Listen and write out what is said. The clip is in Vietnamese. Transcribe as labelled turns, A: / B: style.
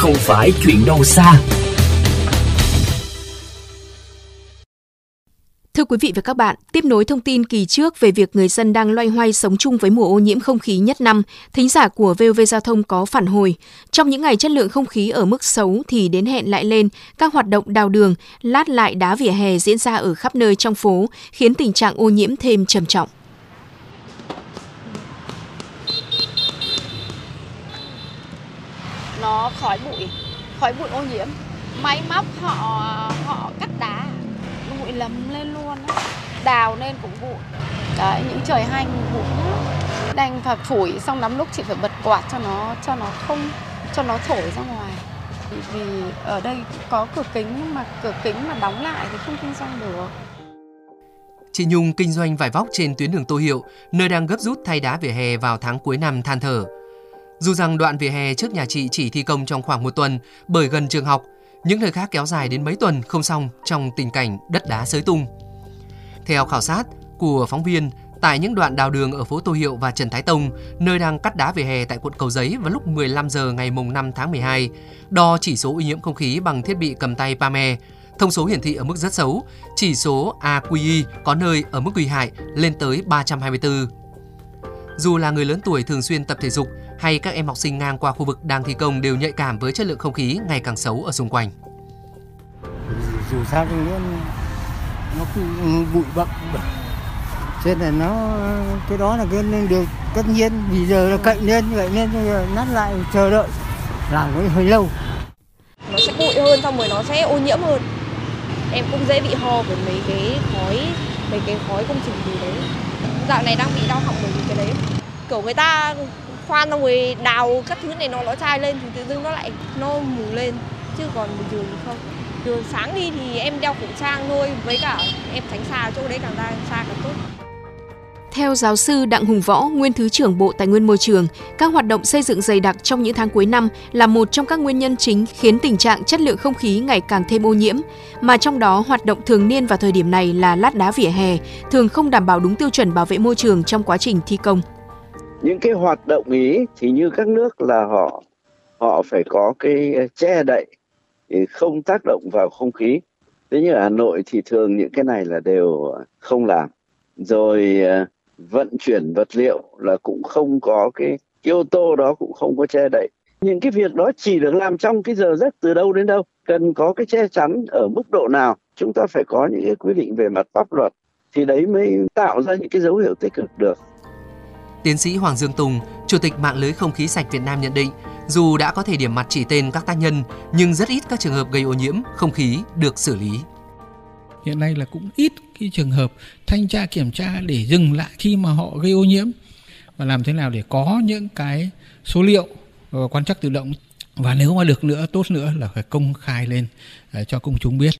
A: không phải chuyện đâu xa.
B: Thưa quý vị và các bạn, tiếp nối thông tin kỳ trước về việc người dân đang loay hoay sống chung với mùa ô nhiễm không khí nhất năm, thính giả của VOV Giao thông có phản hồi. Trong những ngày chất lượng không khí ở mức xấu thì đến hẹn lại lên, các hoạt động đào đường, lát lại đá vỉa hè diễn ra ở khắp nơi trong phố, khiến tình trạng ô nhiễm thêm trầm trọng.
C: Nó khói bụi, khói bụi ô nhiễm. Máy móc họ họ cắt đá bụi lấm lên luôn á. Đào nên cũng bụi. Đấy những trời hanh bụi đành phải phủi xong lắm lúc chị phải bật quạt cho nó cho nó không cho nó thổi ra ngoài. Vì ở đây có cửa kính nhưng mà cửa kính mà đóng lại thì không kinh doanh được.
D: Chị Nhung kinh doanh vải vóc trên tuyến đường Tô Hiệu, nơi đang gấp rút thay đá vỉa hè vào tháng cuối năm than thở. Dù rằng đoạn vỉa hè trước nhà chị chỉ thi công trong khoảng một tuần bởi gần trường học, những nơi khác kéo dài đến mấy tuần không xong trong tình cảnh đất đá xới tung. Theo khảo sát của phóng viên, tại những đoạn đào đường ở phố Tô Hiệu và Trần Thái Tông, nơi đang cắt đá vỉa hè tại quận Cầu Giấy vào lúc 15 giờ ngày mùng 5 tháng 12, đo chỉ số ô nhiễm không khí bằng thiết bị cầm tay Pame. Thông số hiển thị ở mức rất xấu, chỉ số AQI có nơi ở mức nguy hại lên tới 324. Dù là người lớn tuổi thường xuyên tập thể dục hay các em học sinh ngang qua khu vực đang thi công đều nhạy cảm với chất lượng không khí ngày càng xấu ở xung quanh.
E: Dù sao thì nó, nó bụi bặm. Cho nên nó cái đó là cái điều tất nhiên vì giờ là cậy lên vậy nên nát lại chờ đợi làm nó hơi lâu.
C: Nó sẽ bụi hơn xong rồi nó sẽ ô nhiễm hơn. Em cũng dễ bị ho với mấy cái khói mấy cái khói công trình gì đấy dạo này đang bị đau họng bởi vì cái đấy. Kiểu người ta khoan xong rồi đào các thứ này nó nó chai lên thì tự dưng nó lại, nó mù lên. Chứ còn bình thường thì không. Đường sáng đi thì em đeo khẩu trang thôi, với cả em tránh xa chỗ đấy càng ra, xa càng tốt
B: theo giáo sư Đặng Hùng Võ, nguyên Thứ trưởng Bộ Tài nguyên Môi trường, các hoạt động xây dựng dày đặc trong những tháng cuối năm là một trong các nguyên nhân chính khiến tình trạng chất lượng không khí ngày càng thêm ô nhiễm, mà trong đó hoạt động thường niên vào thời điểm này là lát đá vỉa hè, thường không đảm bảo đúng tiêu chuẩn bảo vệ môi trường trong quá trình thi công.
F: Những cái hoạt động ý thì như các nước là họ họ phải có cái ờ, che đậy không tác động vào không khí. Thế như ở hà nội thì thường những cái này là đều không làm. Rồi ờ, vận chuyển vật liệu là cũng không có cái, cái ô tô đó cũng không có che đậy những cái việc đó chỉ được làm trong cái giờ giấc từ đâu đến đâu cần có cái che chắn ở mức độ nào chúng ta phải có những cái quy định về mặt pháp luật thì đấy mới tạo ra những cái dấu hiệu tích cực được
D: Tiến sĩ Hoàng Dương Tùng, Chủ tịch mạng lưới không khí sạch Việt Nam nhận định, dù đã có thể điểm mặt chỉ tên các tác nhân, nhưng rất ít các trường hợp gây ô nhiễm không khí được xử lý.
G: Hiện nay là cũng ít cái trường hợp thanh tra kiểm tra để dừng lại khi mà họ gây ô nhiễm. Và làm thế nào để có những cái số liệu ờ, quan trắc tự động. Và nếu mà được nữa, tốt nữa là phải công khai lên ờ, cho công chúng biết.